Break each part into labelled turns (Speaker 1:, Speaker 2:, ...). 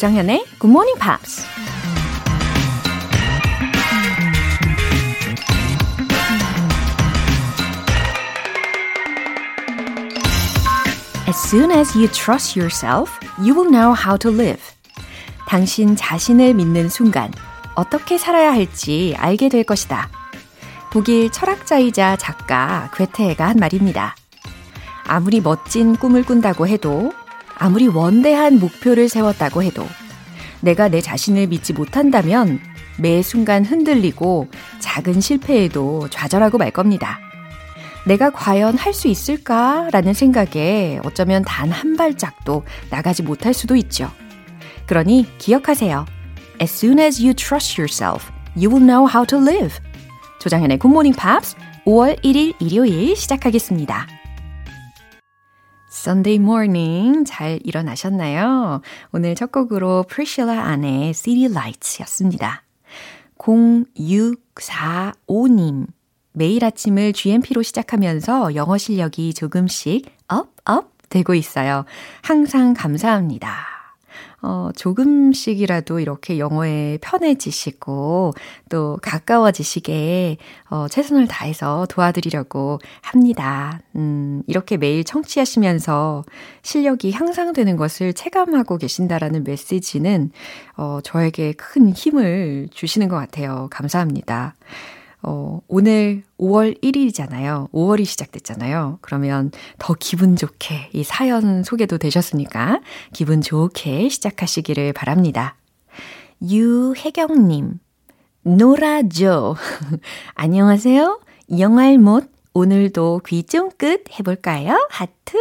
Speaker 1: 조장현의 Good Morning Pops. As soon as you trust yourself, you will know how to live. 당신 자신을 믿는 순간 어떻게 살아야 할지 알게 될 것이다. 독일 철학자이자 작가 괴테가 한 말입니다. 아무리 멋진 꿈을 꾼다고 해도, 아무리 원대한 목표를 세웠다고 해도, 내가 내 자신을 믿지 못한다면 매 순간 흔들리고 작은 실패에도 좌절하고 말 겁니다. 내가 과연 할 수 있을까라는 생각에 어쩌면 단 한 발짝도 나가지 못할 수도 있죠. 그러니 기억하세요. As soon as you trust yourself, you will know how to live. 조정현의 굿모닝 팝스 5월 1일 일요일 시작하겠습니다. Sunday morning 잘 일어나셨나요? 오늘 첫 곡으로 Priscilla Ahn의 City Lights 였습니다. 0645님 매일 아침을 GMP로 시작하면서 영어 실력이 조금씩 up, up 되고 있어요. 항상 감사합니다. 어, 조금씩이라도 이렇게 영어에 편해지시고 또 가까워지시게 어, 최선을 다해서 도와드리려고 합니다. 음, 이렇게 매일 청취하시면서 실력이 향상되는 것을 체감하고 계신다라는 메시지는 어, 저에게 큰 힘을 주시는 것 같아요. 감사합니다. 어, 오늘 5월 1일이잖아요. 5월이 시작됐잖아요. 그러면 더 기분 좋게 이 사연 소개도 되셨으니까 기분 좋게 시작하시기를 바랍니다. 유혜경님, 노라조. 안녕하세요. 영알못. 오늘도 귀 쫑긋 해볼까요? 하트.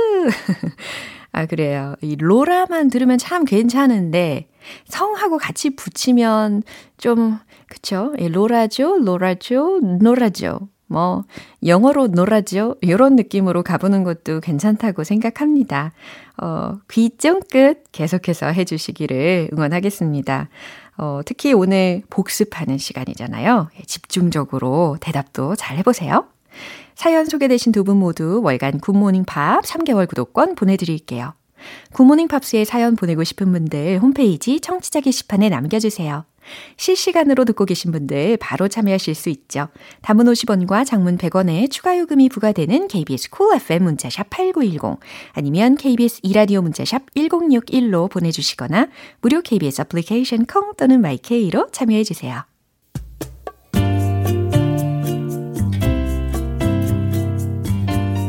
Speaker 1: 아, 그래요. 이 로라만 들으면 참 괜찮은데, 성하고 같이 붙이면 좀 그쵸? 예, 로라죠, 로라죠, 노라죠. 뭐, 영어로 놀아죠. 이런 느낌으로 가보는 것도 괜찮다고 생각합니다. 어, 귀 쫑긋 계속해서 해주시기를 응원하겠습니다. 어, 특히 오늘 복습하는 시간이잖아요. 예, 집중적으로 대답도 잘 해보세요. 사연 소개되신 두 분 모두 월간 굿모닝 팝스 3개월 구독권 보내드릴게요. 굿모닝 팝스에 사연 보내고 싶은 분들 홈페이지 청취자 게시판에 남겨주세요. 실시간으로 듣고 계신 분들 바로 참여하실 수 있죠. 단문 50원과 장문 100원의 추가 요금이 부과되는 KBS cool FM 문자샵 8910 아니면 KBS 이라디오 문자샵 1061로 보내주시거나 무료 KBS 애플리케이션 콩 또는 마이케이로 참여해 주세요.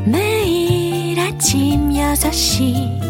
Speaker 1: 매일 아침 6시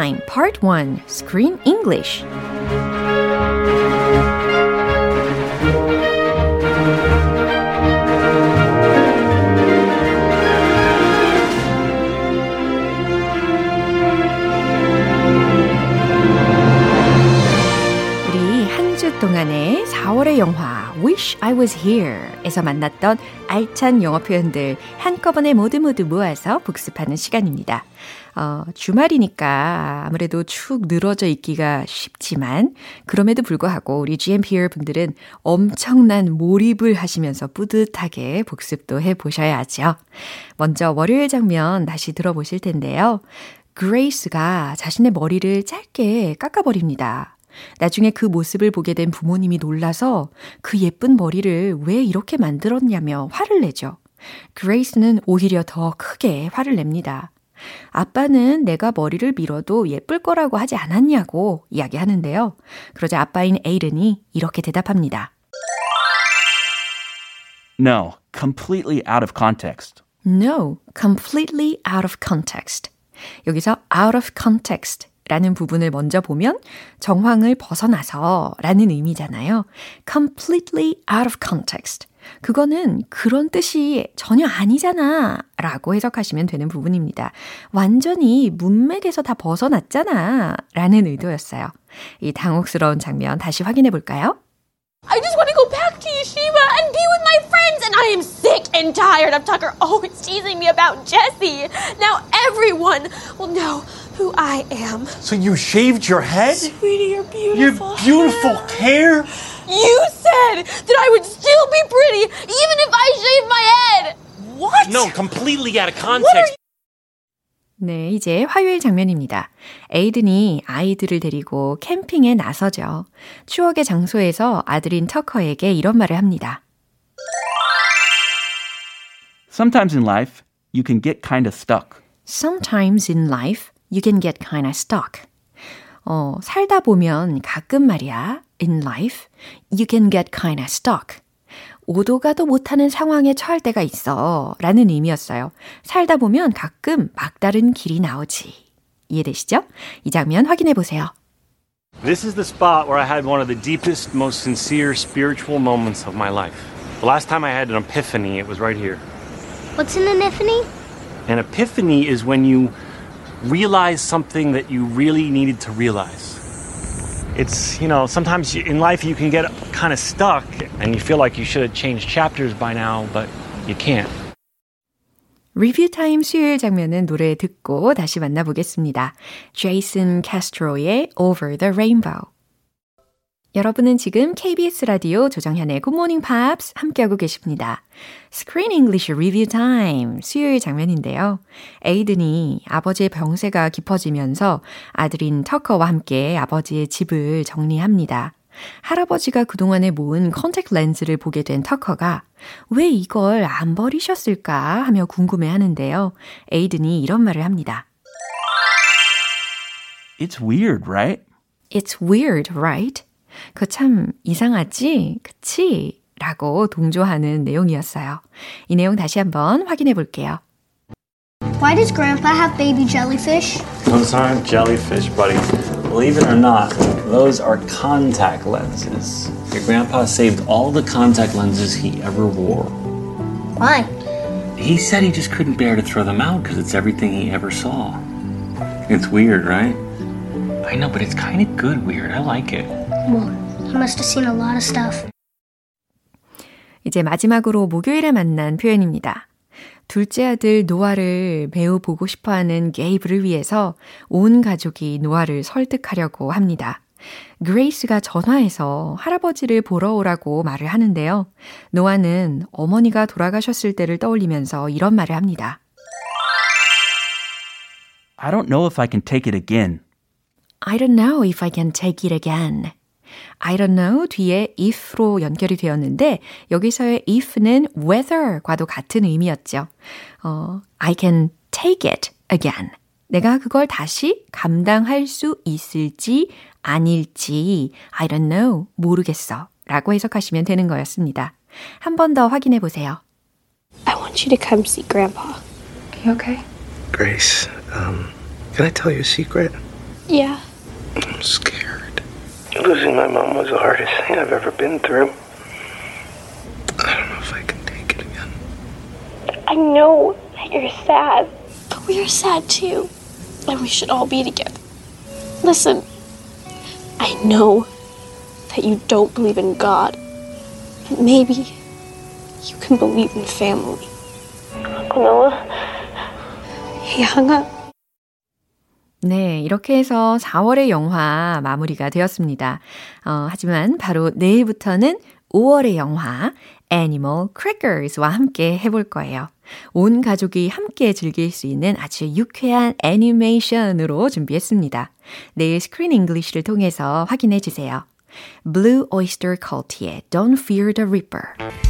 Speaker 1: Time Part 1 Screen English 동안의 4월의 영화 Wish I Was Here에서 만났던 알찬 영어 표현들 한꺼번에 모두 모두 모아서 복습하는 시간입니다. 어, 주말이니까 아무래도 축 늘어져 있기가 쉽지만 그럼에도 불구하고 우리 GMPer 분들은 엄청난 몰입을 하시면서 뿌듯하게 복습도 해 보셔야죠. 먼저 월요일 장면 다시 들어보실 텐데요. 그레이스가 자신의 머리를 짧게 깎아버립니다. 나중에 그 모습을 보게 된 부모님이 놀라서 그 예쁜 머리를 왜 이렇게 만들었냐며 화를 내죠. 그레이스는 오히려 더 크게 화를 냅니다. 아빠는 내가 머리를 밀어도 예쁠 거라고 하지 않았냐고 이야기하는데요. 그러자 아빠인 에이른이 이렇게 대답합니다.
Speaker 2: No, completely out of context.
Speaker 1: No, completely out of context. 여기서 out of context 라는 부분을 먼저 보면 정황을 벗어나서 라는 의미잖아요. completely out of context. 그거는 그런 뜻이 전혀 아니잖아. 라고 해석하시면 되는 부분입니다. 완전히 문맥에서 다 벗어났잖아. 라는 의도였어요. 이 당혹스러운 장면 다시 확인해 볼까요?
Speaker 3: I just want to go back to Yeshiva and be with my friends, and I am sick and tired of Tucker always teasing me about Jesse. Now everyone will know who I am.
Speaker 4: So you shaved your head?
Speaker 3: Sweetie, you're
Speaker 4: Your
Speaker 3: beautiful.
Speaker 4: beautiful hair?
Speaker 3: You said that I would still be pretty even if I shaved my head. What?
Speaker 4: No, completely out of context.
Speaker 1: 네, 이제 화요일 장면입니다. 에이든이 아이들을 데리고 캠핑에 나서죠. 추억의 장소에서 아들인 터커에게 이런 말을 합니다.
Speaker 2: Sometimes in life, you can get kind of stuck.
Speaker 1: Sometimes in life, you can get kinda stuck. 어, 살다 보면 가끔 말이야, in life, you can get kinda stuck. 오도 가도 못하는 상황에 처할 때가 있어. 라는 의미였어요. 살다 보면 가끔 막다른 길이 나오지. 이해되시죠? 이 장면 확인해 보세요.
Speaker 5: This is the spot where I had one of the deepest, most sincere spiritual moments of my life. The last time I had an epiphany, it was right here.
Speaker 6: What's an epiphany?
Speaker 5: An epiphany is when you realize something that you really needed to realize. It's, you know, sometimes you- in life you can get kind of stuck and you feel like you should have changed chapters by now, but you can't.
Speaker 1: 리뷰 타임 수요일 장면은 노래 듣고 다시 만나보겠습니다. 제이슨 캐스트로의 Over the Rainbow. 여러분은 지금 KBS 라디오 조정현의 Good Morning Pops 함께하고 계십니다. Screen English Review Time 수요일 장면인데요. 에이든이 아버지의 병세가 깊어지면서 아들인 터커와 함께 아버지의 집을 정리합니다. 할아버지가 그동안에 모은 컨택 렌즈를 보게 된 터커가 왜 이걸 안 버리셨을까 하며 궁금해 하는데요. 에이든이 이런 말을 합니다.
Speaker 2: It's weird, right?
Speaker 1: It's weird, right? 그참 이상하지? 그치? 라고 동조하는 내용이었어요. 이 내용 다시 한번 확인해 볼게요.
Speaker 6: Why does Grandpa have baby jellyfish?
Speaker 5: Those aren't jellyfish, buddy. Believe it or not, those are contact lenses. Your grandpa saved all the contact lenses he ever wore.
Speaker 6: Why?
Speaker 5: He said he just couldn't bear to throw them out because it's everything he ever saw. It's weird, right? I know, but it's kind of good weird. I like it.
Speaker 6: Well, he must have seen a lot of stuff.
Speaker 1: 이제 마지막으로 목요일에 만난 표현입니다. 둘째 아들 노아를 매우 보고 싶어 하는 게이브를 위해서 온 가족이 노아를 설득하려고 합니다. 그레이스가 전화해서 할아버지를 보러 오라고 말을 하는데요. 노아는 어머니가 돌아가셨을 때를 떠올리면서 이런 말을 합니다.
Speaker 2: I don't know if I can take it again.
Speaker 1: I don't know if I can take it again. I don't know 뒤에 if로 연결이 되었는데 여기서의 if는 whether과도 같은 의미였죠. 어, I can take it again. 내가 그걸 다시 감당할 수 있을지 아닐지 I don't know 모르겠어 라고 해석하시면 되는 거였습니다. 한 번 더 확인해 보세요.
Speaker 3: I want you to come see Grandpa.
Speaker 1: You okay?
Speaker 7: Grace, um, can I tell you a secret?
Speaker 3: Yeah.
Speaker 7: I'm scared. Losing my mom was the hardest thing I've ever been through. I don't know if I can take it again.
Speaker 3: I know that you're sad, but we are sad too. And we should all be together. Listen, I know that you don't believe in God. But maybe you can believe in family. Uncle Noah? He hung up.
Speaker 1: 네, 이렇게 해서 4월의 영화 마무리가 되었습니다. 어, 하지만 바로 내일부터는 5월의 영화 Animal Crackers와 함께 해볼 거예요. 온 가족이 함께 즐길 수 있는 아주 유쾌한 애니메이션으로 준비했습니다. 내일 Screen English를 통해서 확인해 주세요. Blue Oyster Cult의 Don't Fear the Reaper.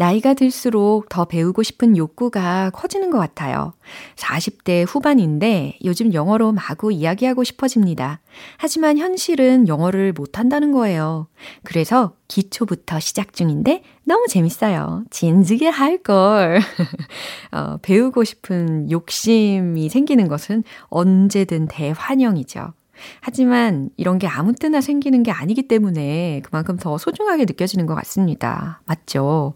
Speaker 1: 나이가 들수록 더 배우고 싶은 욕구가 커지는 것 같아요. 40대 후반인데 요즘 영어로 마구 이야기하고 싶어집니다. 하지만 현실은 영어를 못한다는 거예요. 그래서 기초부터 시작 중인데 너무 재밌어요. 진지게 할걸. 어, 배우고 싶은 욕심이 생기는 것은 언제든 대환영이죠. 하지만 이런 게 아무 때나 생기는 게 아니기 때문에 그만큼 더 소중하게 느껴지는 것 같습니다. 맞죠?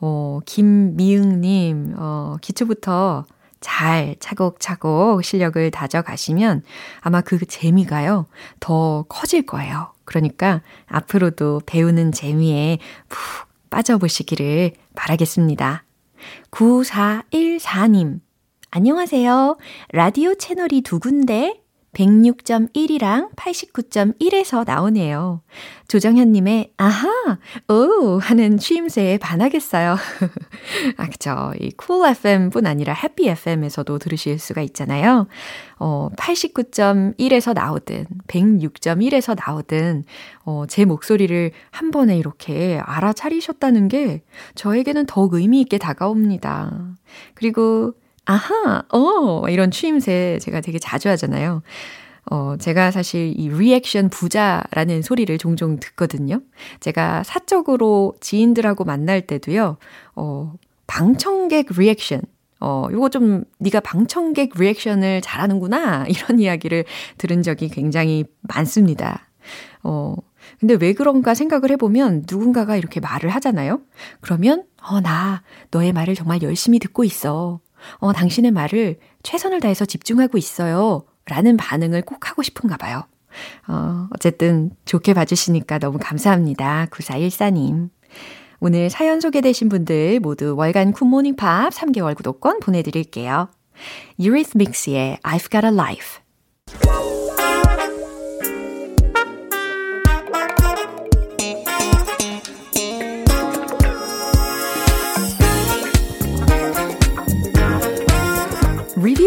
Speaker 1: 어, 김미응님, 어, 기초부터 잘 차곡차곡 실력을 다져가시면 아마 그 재미가요, 더 커질 거예요. 그러니까 앞으로도 배우는 재미에 푹 빠져보시기를 바라겠습니다. 9414님, 안녕하세요. 라디오 채널이 두 군데 106.1이랑 89.1에서 나오네요. 조정현님의 아하, 오 하는 취임새에 반하겠어요. 아, 그쵸. 이 cool FM 뿐 아니라 happy FM에서도 들으실 수가 있잖아요. 어, 89.1에서 나오든, 106.1에서 나오든, 어, 제 목소리를 한 번에 이렇게 알아차리셨다는 게 저에게는 더욱 의미 있게 다가옵니다. 그리고 아하, 어, 이런 추임새 제가 되게 자주 하잖아요. 어, 제가 사실 이 리액션 부자라는 소리를 종종 듣거든요. 제가 사적으로 지인들하고 만날 때도요, 어, 방청객 리액션. 어, 요거 좀 네가 방청객 리액션을 잘하는구나. 이런 이야기를 들은 적이 굉장히 많습니다. 어, 근데 왜 그런가 생각을 해보면 누군가가 이렇게 말을 하잖아요? 그러면, 어, 나 너의 말을 정말 열심히 듣고 있어. 어, 당신의 말을 최선을 다해서 집중하고 있어요. 라는 반응을 꼭 하고 싶은가 봐요. 어, 어쨌든 좋게 봐주시니까 너무 감사합니다. 9414님. 오늘 사연 소개되신 분들 모두 월간 굿모닝 팝 3개월 구독권 보내드릴게요. 유리스믹스의 I've Got a Life.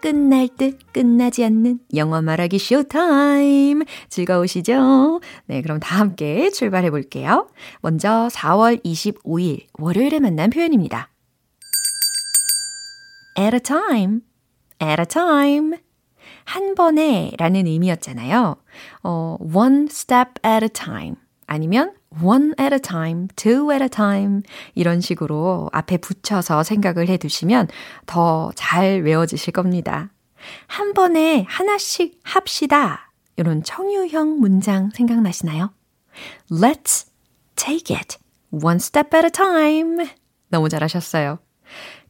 Speaker 1: 끝날 듯 끝나지 않는 영어 말하기 쇼타임. 즐거우시죠? 네, 그럼 다 함께 출발해 볼게요. 먼저 4월 25일 월요일에 만난 표현입니다. at a time, at a time. 한 번에 라는 의미였잖아요. 어, one step at a time. 아니면 one at a time, two at a time 이런 식으로 앞에 붙여서 생각을 해 두시면 더 잘 외워지실 겁니다. 한 번에 하나씩 합시다. 이런 청유형 문장 생각나시나요? Let's take it one step at a time. 너무 잘하셨어요.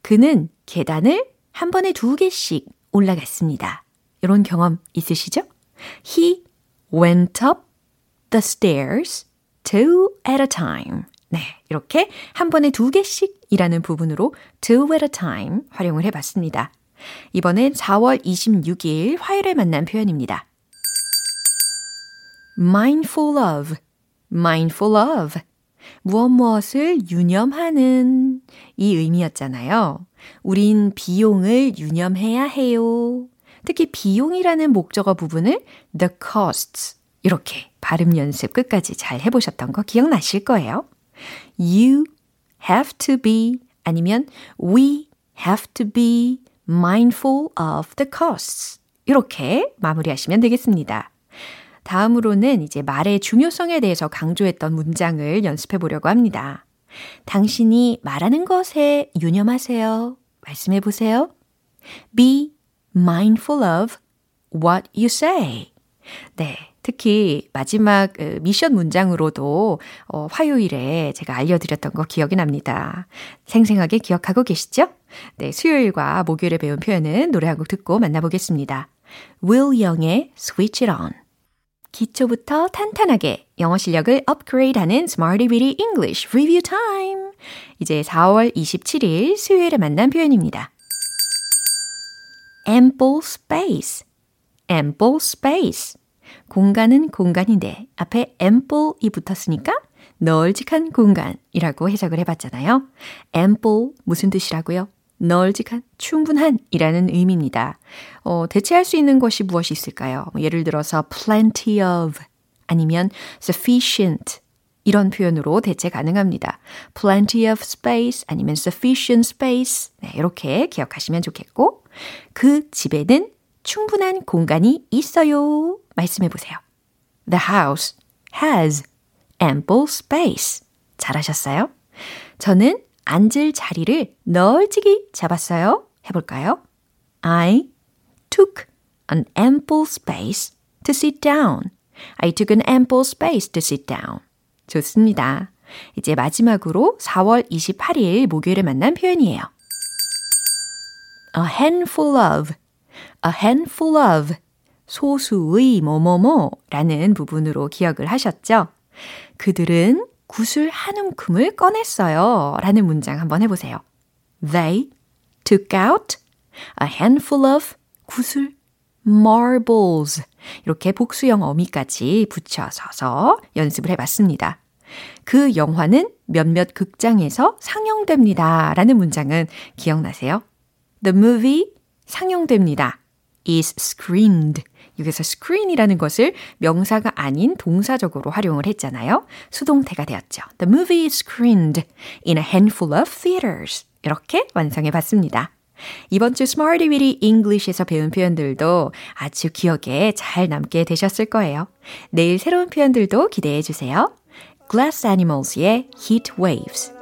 Speaker 1: 그는 계단을 한 번에 두 개씩 올라갔습니다. 이런 경험 있으시죠? He went up the stairs two at a time. 네, 이렇게 한 번에 두 개씩이라는 부분으로 two at a time 활용을 해봤습니다. 이번엔 4월 26일 화요일에 만난 표현입니다. mindful of, mindful of. 무엇 무엇을 유념하는 이 의미였잖아요. 우린 비용을 유념해야 해요. 특히 비용이라는 목적어 부분을 the costs 이렇게 발음 연습 끝까지 잘 해보셨던 거 기억나실 거예요. You have to be 아니면 we have to be mindful of the costs. 이렇게 마무리하시면 되겠습니다. 다음으로는 이제 말의 중요성에 대해서 강조했던 문장을 연습해 보려고 합니다. 당신이 말하는 것에 유념하세요. 말씀해 보세요. Be mindful of what you say. 네. 특히 마지막 미션 문장으로도 어, 화요일에 제가 알려드렸던 거 기억이 납니다. 생생하게 기억하고 계시죠? 네, 수요일과 목요일에 배운 표현은 노래 한 곡 듣고 만나보겠습니다. Will Young의 Switch It On. 기초부터 탄탄하게 영어 실력을 업그레이드하는 Smarty Weedy English Review Time. 이제 4월 27일 수요일에 만난 표현입니다. ample space, ample space. 공간은 공간인데 앞에 ample이 붙었으니까 널찍한 공간이라고 해석을 해봤잖아요. ample 무슨 뜻이라고요? 널찍한, 충분한 이라는 의미입니다. 어, 대체할 수 있는 것이 무엇이 있을까요? 뭐 예를 들어서 plenty of 아니면 sufficient 이런 표현으로 대체 가능합니다. plenty of space 아니면 sufficient space 네, 이렇게 기억하시면 좋겠고 그 집에는 충분한 공간이 있어요. 말씀해 보세요. The house has ample space. 잘하셨어요? 저는 앉을 자리를 널찍이 잡았어요. 해볼까요? I took an ample space to sit down. I took an ample space to sit down. 좋습니다. 이제 마지막으로 4월 28일 목요일에 만난 표현이에요. A handful of, a handful of, 소수의 뭐뭐뭐라는 부분으로 기억을 하셨죠? 그들은 구슬 한 움큼을 꺼냈어요. 라는 문장 한번 해보세요. They took out a handful of 구슬 marbles. 이렇게 복수형 어미까지 붙여서서 연습을 해봤습니다. 그 영화는 몇몇 극장에서 상영됩니다. 라는 문장은 기억나세요? The movie 상영됩니다. is screened. 여기서 screen이라는 것을 명사가 아닌 동사적으로 활용을 했잖아요. 수동태가 되었죠. The movie is screened in a handful of theaters. 이렇게 완성해 봤습니다. 이번 주 Smarty Weedy English에서 배운 표현들도 아주 기억에 잘 남게 되셨을 거예요. 내일 새로운 표현들도 기대해 주세요. Glass Animals의 Heat Waves.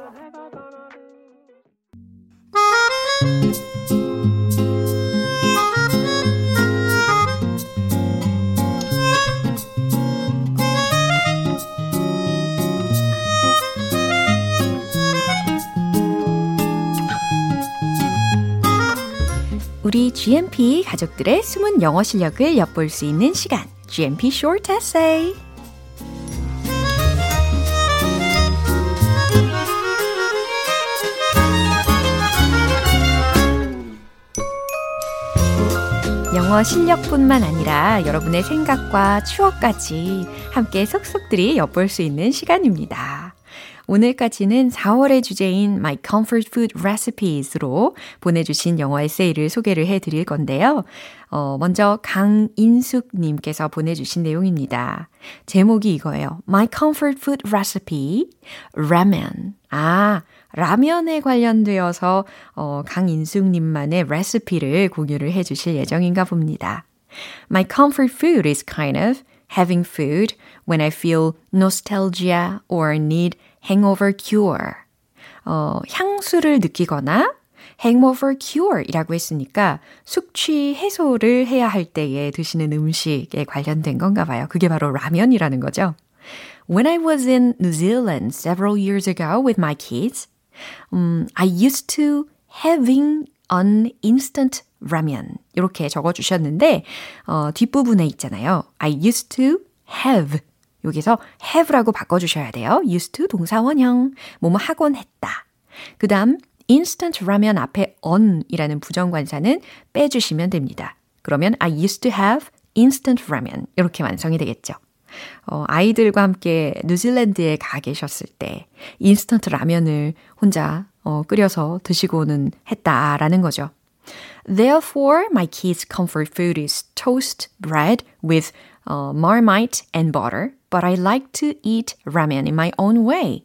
Speaker 1: 우리 GMP 가족들의 숨은 영어 실력을 엿볼 수 있는 시간. GMP Short Essay. 영어 실력뿐만 아니라 여러분의 생각과 추억까지 함께 속속들이 엿볼 수 있는 시간입니다. 오늘까지는 4월의 주제인 My Comfort Food Recipes로 보내주신 영어 에세이를 소개를 해드릴 건데요. 어, 먼저 강인숙님께서 보내주신 내용입니다. 제목이 이거예요. My Comfort Food Recipe, 라면. 아, 라면에 관련되어서 어, 강인숙님만의 레시피를 공유를 해주실 예정인가 봅니다. My comfort food is kind of having food when I feel nostalgia or need hangover cure. 어, 향수를 느끼거나 hangover cure이라고 했으니까 숙취 해소를 해야 할 때에 드시는 음식에 관련된 건가 봐요. 그게 바로 라면이라는 거죠. When I was in New Zealand several years ago with my kids, um, I used to having an instant ramen. 이렇게 적어 주셨는데, 어, 뒷부분에 있잖아요. I used to have. 여기서 have라고 바꿔주셔야 돼요. used to 동사 원형. 뭐뭐 하곤 했다. 그 다음, instant ramen 앞에 on이라는 부정관사는 빼주시면 됩니다. 그러면 I used to have instant ramen. 이렇게 완성이 되겠죠. 어, 아이들과 함께 뉴질랜드에 가 계셨을 때 인스턴트 라면을 혼자 어, 끓여서 드시고는 했다라는 거죠. Therefore, my kids' comfort food is toast bread with uh, marmite and butter, but I like to eat ramen in my own way.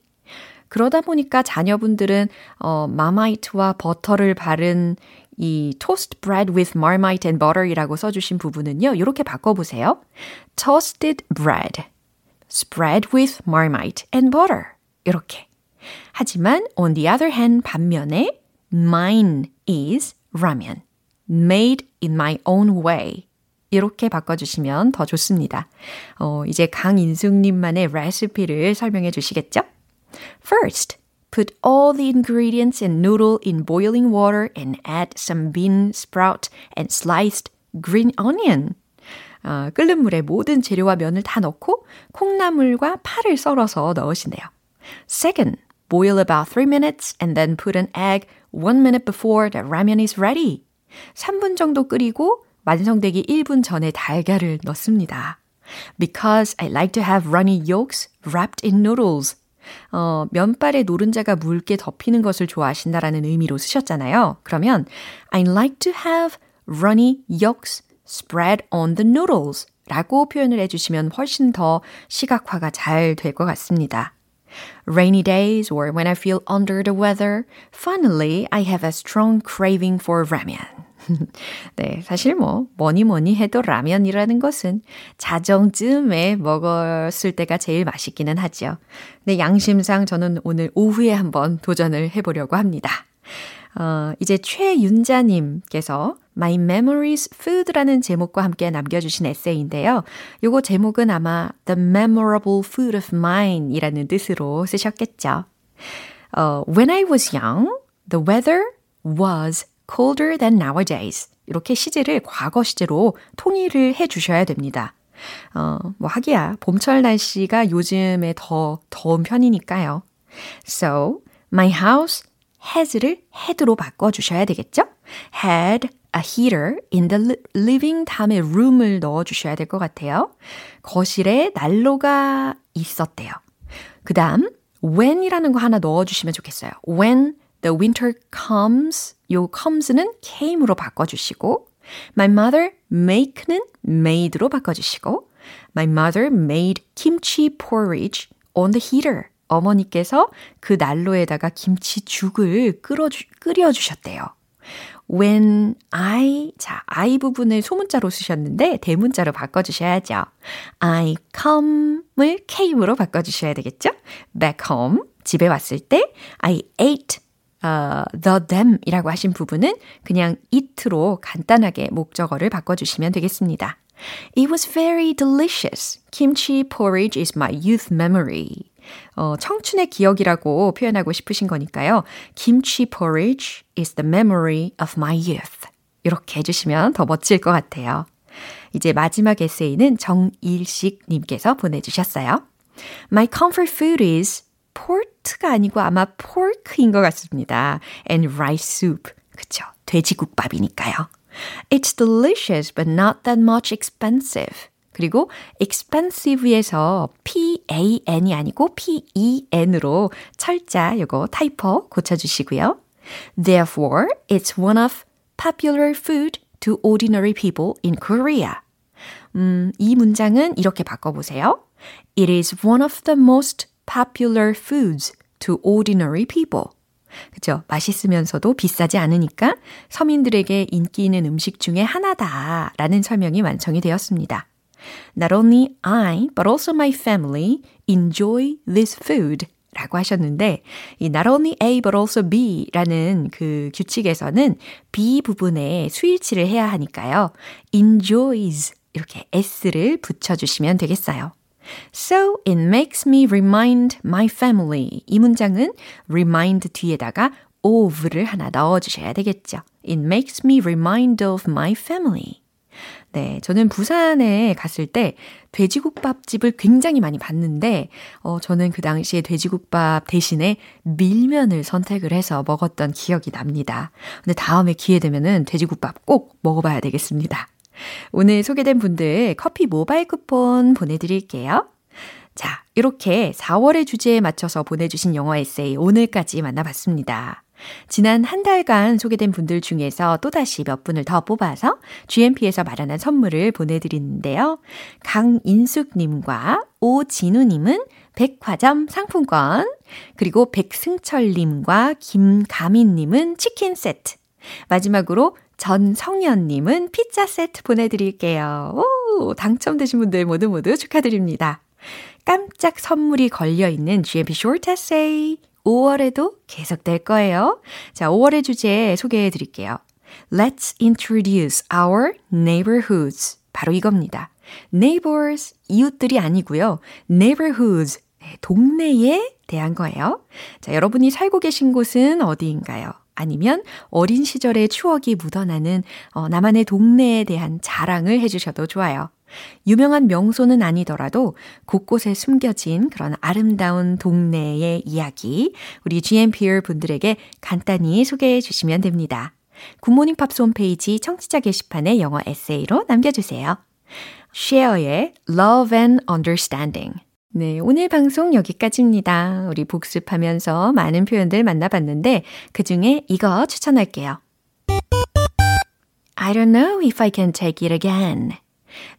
Speaker 1: 그러다 보니까 자녀분들은 어, 마마이트와 버터를 바른 이 toast bread with marmite and butter이라고 써주신 부분은요. 이렇게 바꿔보세요. toasted bread, spread with marmite and butter. 이렇게. 하지만 on the other hand 반면에 mine is ramen, made in my own way. 이렇게 바꿔주시면 더 좋습니다. 어, 이제 강인숙님만의 레시피를 설명해 주시겠죠? First, put all the ingredients and noodle in boiling water and add some bean sprout and sliced green onion. 어, 끓는 물에 모든 재료와 면을 다 넣고 콩나물과 파를 썰어서 넣으신대요. Second, boil about 3 minutes and then put an egg 1 minute before the ramen is ready. 3분 정도 끓이고 완성되기 1분 전에 달걀을 넣습니다. Because I like to have runny yolks wrapped in noodles. 어, 면발에 노른자가 묽게 덮이는 것을 좋아하신다라는 의미로 쓰셨잖아요. 그러면 I like to have runny yolks spread on the noodles 라고 표현을 해주시면 훨씬 더 시각화가 잘 될 것 같습니다. Rainy days or when I feel under the weather, finally I have a strong craving for ramen. 네, 사실 뭐 뭐니 뭐니 해도 라면이라는 것은 자정쯤에 먹었을 때가 제일 맛있기는 하죠. 근데 양심상 저는 오늘 오후에 한번 도전을 해보려고 합니다. 어, 이제 최윤자님께서 My Memories Food라는 제목과 함께 남겨주신 에세이인데요. 요거 제목은 아마 The Memorable Food of Mine 이라는 뜻으로 쓰셨겠죠. 어, When I was young, the weather was colder than nowadays. 이렇게 시제를 과거 시제로 통일을 해 주셔야 됩니다. 어, 뭐 하기야 봄철 날씨가 요즘에 더 더운 편이니까요. So, my house has를 had로 바꿔 주셔야 되겠죠? had a heater in the living 다음에 room을 넣어 주셔야 될 것 같아요. 거실에 난로가 있었대요. 그 다음 when이라는 거 하나 넣어 주시면 좋겠어요. When the winter comes, 요 comes는 came으로 바꿔주시고 My mother make는 made로 바꿔주시고 My mother made kimchi porridge on the heater. 어머니께서 그 난로에다가 김치죽을 끓여주, 끓여주셨대요. When I, 자, I 부분을 소문자로 쓰셨는데 대문자로 바꿔주셔야죠. I come을 came으로 바꿔주셔야 되겠죠? Back home, 집에 왔을 때 I ate uh, the them 이라고 하신 부분은 그냥 it로 간단하게 목적어를 바꿔주시면 되겠습니다. It was very delicious. Kimchi porridge is my youth memory. 어, 청춘의 기억이라고 표현하고 싶으신 거니까요. Kimchi porridge is the memory of my youth. 이렇게 해주시면 더 멋질 것 같아요. 이제 마지막 에세이는 정일식 님께서 보내주셨어요. My comfort food is port가 아니고 아마 pork인 것 같습니다. And rice soup. 그쵸. 돼지국밥이니까요. It's delicious but not that much expensive. 그리고 expensive에서 p-a-n이 아니고 p-e-n으로 철자 요거 타이퍼 고쳐주시고요. Therefore, it's one of popular food to ordinary people in Korea. 음, 이 문장은 이렇게 바꿔보세요. It is one of the most popular foods to ordinary people. 그죠? 맛있으면서도 비싸지 않으니까 서민들에게 인기 있는 음식 중에 하나다라는 설명이 완성이 되었습니다. Not only I, but also my family enjoy this food. 라고 하셨는데, 이 not only A, but also B 라는 그 규칙에서는 B 부분에 수일치를 해야 하니까요. enjoys 이렇게 S를 붙여주시면 되겠어요. So it makes me remind my family. 이 문장은 remind 뒤에다가 of를 하나 넣어주셔야 되겠죠. It makes me remind of my family. 네, 저는 부산에 갔을 때 돼지국밥 집을 굉장히 많이 봤는데, 어, 저는 그 당시에 돼지국밥 대신에 밀면을 선택을 해서 먹었던 기억이 납니다. 근데 다음에 기회 되면은 돼지국밥 꼭 먹어봐야 되겠습니다. 오늘 소개된 분들 커피 모바일 쿠폰 보내드릴게요. 자, 이렇게 4월의 주제에 맞춰서 보내주신 영어 에세이 오늘까지 만나봤습니다. 지난 한 달간 소개된 분들 중에서 또다시 몇 분을 더 뽑아서 GMP에서 마련한 선물을 보내드리는데요. 강인숙님과 오진우님은 백화점 상품권, 그리고 백승철님과 김가민님은 치킨 세트, 마지막으로 전성현님은 피자 세트 보내드릴게요. 오, 당첨되신 분들 모두 모두 축하드립니다. 깜짝 선물이 걸려있는 GMP Short Essay 5월에도 계속될 거예요. 자, 5월의 주제 소개해 드릴게요. Let's introduce our neighborhoods. 바로 이겁니다. neighbors, 이웃들이 아니고요. neighborhoods, 동네에 대한 거예요. 자, 여러분이 살고 계신 곳은 어디인가요? 아니면 어린 시절의 추억이 묻어나는 어, 나만의 동네에 대한 자랑을 해주셔도 좋아요. 유명한 명소는 아니더라도 곳곳에 숨겨진 그런 아름다운 동네의 이야기, 우리 GMPR 분들에게 간단히 소개해 주시면 됩니다. 굿모닝 팝스 홈페이지 청취자 게시판에 영어 에세이로 남겨주세요. Cher의 Love and Understanding. 네, 오늘 방송 여기까지입니다. 우리 복습하면서 많은 표현들 만나봤는데 그 중에 이거 추천할게요. I don't know if I can take it again.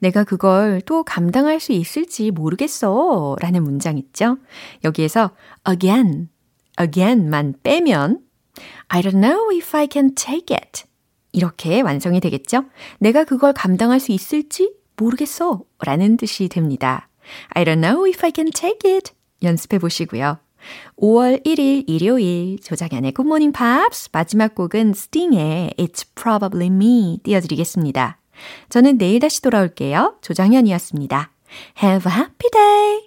Speaker 1: 내가 그걸 또 감당할 수 있을지 모르겠어. 라는 문장 있죠? 여기에서 again, again만 빼면 I don't know if I can take it. 이렇게 완성이 되겠죠? 내가 그걸 감당할 수 있을지 모르겠어. 라는 뜻이 됩니다. I don't know if I can take it. 연습해 보시고요. 5월 1일 일요일 Good Morning Pops 마지막 곡은 Sting의 It's Probably Me 띄워드리겠습니다. 저는 내일 다시 돌아올게요. 조장현이었습니다. Have a happy day!